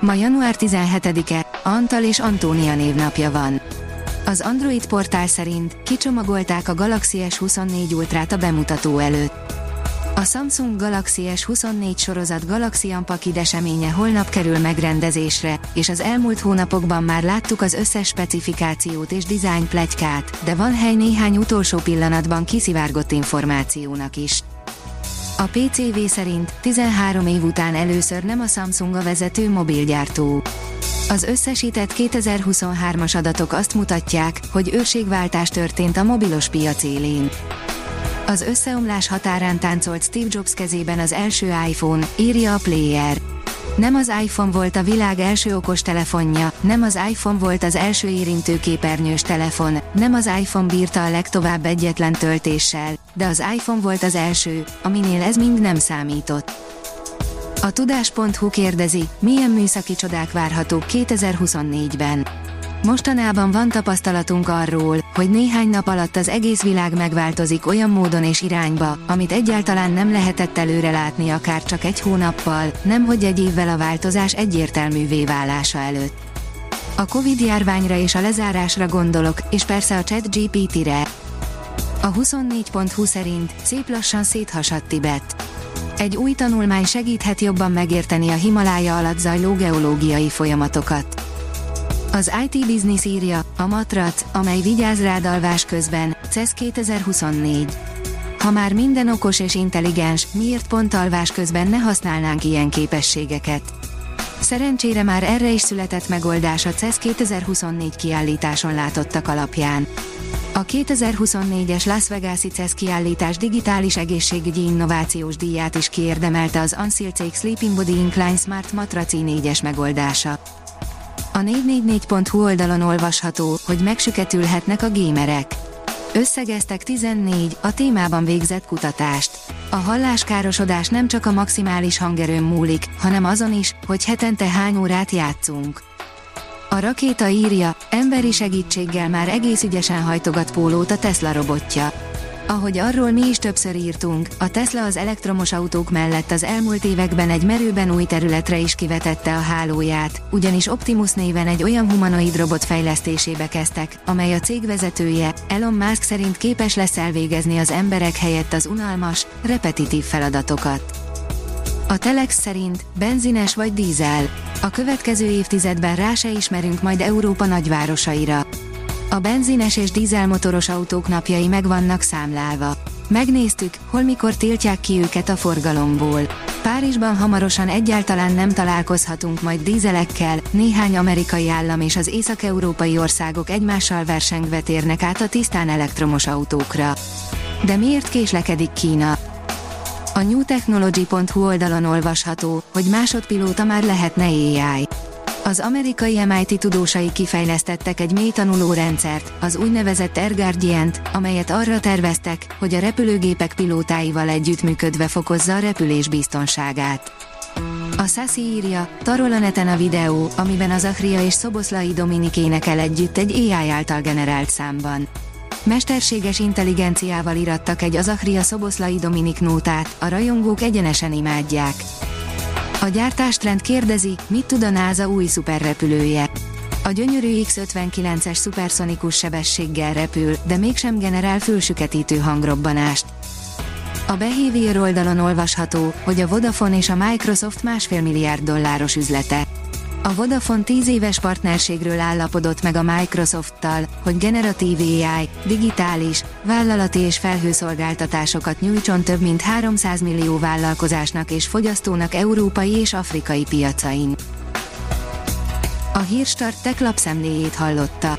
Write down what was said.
Ma január 17-e, Antal és Antónia névnapja van. Az Android portál szerint kicsomagolták a Galaxy S24 Ultrát a bemutató előtt. A Samsung Galaxy S24 sorozat Galaxy Unpacked eseménye holnap kerül megrendezésre, és az elmúlt hónapokban már láttuk az összes specifikációt és design de van hely néhány utolsó pillanatban kiszivárgott információnak is. A PCV szerint 13 év után először nem a Samsung a vezető mobilgyártó. Az összesített 2023-as adatok azt mutatják, hogy őrségváltás történt a mobilos piac élén. Az összeomlás határán táncolt Steve Jobs kezében az első iPhone, írja a Player. Nem az iPhone volt a világ első okos telefonja, nem az iPhone volt az első érintőképernyős telefon, nem az iPhone bírta a legtovább egyetlen töltéssel, de az iPhone volt az első, aminél ez mind nem számított. A tudás.hu kérdezi, milyen műszaki csodák várhatók 2024-ben. Mostanában van tapasztalatunk arról, hogy néhány nap alatt az egész világ megváltozik olyan módon és irányba, amit egyáltalán nem lehetett előre látni akár csak egy hónappal, nemhogy egy évvel a változás egyértelművé válása előtt. A Covid járványra és a lezárásra gondolok, és persze a chat GPT-re. A 24.20 szerint szép lassan széthasadt Tibet. Egy új tanulmány segíthet jobban megérteni a Himalája alatt zajló geológiai folyamatokat. Az IT Business írja, a matrac, amely vigyáz rád alvás közben, CES 2024. Ha már minden okos és intelligens, miért pont alvás közben ne használnánk ilyen képességeket? Szerencsére már erre is született megoldás a CES 2024 kiállításon látottak alapján. A 2024-es Las Vegas-i kiállítás digitális egészségügyi innovációs díját is kiérdemelte az Ansil cég Sleeping Body Incline Smart Matraci 4-es megoldása. A 444.hu oldalon olvasható, hogy megsüketülhetnek a gémerek. Összegeztek 14 a témában végzett kutatást. A halláskárosodás nem csak a maximális hangerőn múlik, hanem azon is, hogy hetente hány órát játszunk. A rakéta írja, emberi segítséggel már egész ügyesen hajtogat pólót a Tesla robotja. Ahogy arról mi is többször írtunk, a Tesla az elektromos autók mellett az elmúlt években egy merőben új területre is kivetette a hálóját, ugyanis Optimus néven egy olyan humanoid robot fejlesztésébe kezdtek, amely a cég vezetője, Elon Musk szerint képes lesz elvégezni az emberek helyett az unalmas, repetitív feladatokat. A Telex szerint benzines vagy dízel. A következő évtizedben rá se ismerünk majd Európa nagyvárosaira a benzines és dízelmotoros autók napjai meg vannak számlálva. Megnéztük, hol mikor tiltják ki őket a forgalomból. Párizsban hamarosan egyáltalán nem találkozhatunk majd dízelekkel, néhány amerikai állam és az észak-európai országok egymással versengve térnek át a tisztán elektromos autókra. De miért késlekedik Kína? A newtechnology.hu oldalon olvasható, hogy másodpilóta már lehetne AI. Az amerikai MIT tudósai kifejlesztettek egy mély tanuló rendszert, az úgynevezett Ergardient, amelyet arra terveztek, hogy a repülőgépek pilótáival együttműködve fokozza a repülés biztonságát. A Sassi írja, tarol a neten a videó, amiben az Achria és Szoboszlai Dominik énekel együtt egy AI által generált számban. Mesterséges intelligenciával irattak egy az Achria Szoboszlai Dominik nótát, a rajongók egyenesen imádják. A gyártástrend kérdezi, mit tud a NASA új szuperrepülője. A gyönyörű X-59-es szuperszonikus sebességgel repül, de mégsem generál fölsüketítő hangrobbanást. A Behavior oldalon olvasható, hogy a Vodafone és a Microsoft másfél milliárd dolláros üzlete. A Vodafone 10 éves partnerségről állapodott meg a Microsofttal, hogy generatív AI, digitális, vállalati és felhőszolgáltatásokat nyújtson több mint 300 millió vállalkozásnak és fogyasztónak európai és afrikai piacain. A Hírstart tech lapszemléjét hallotta.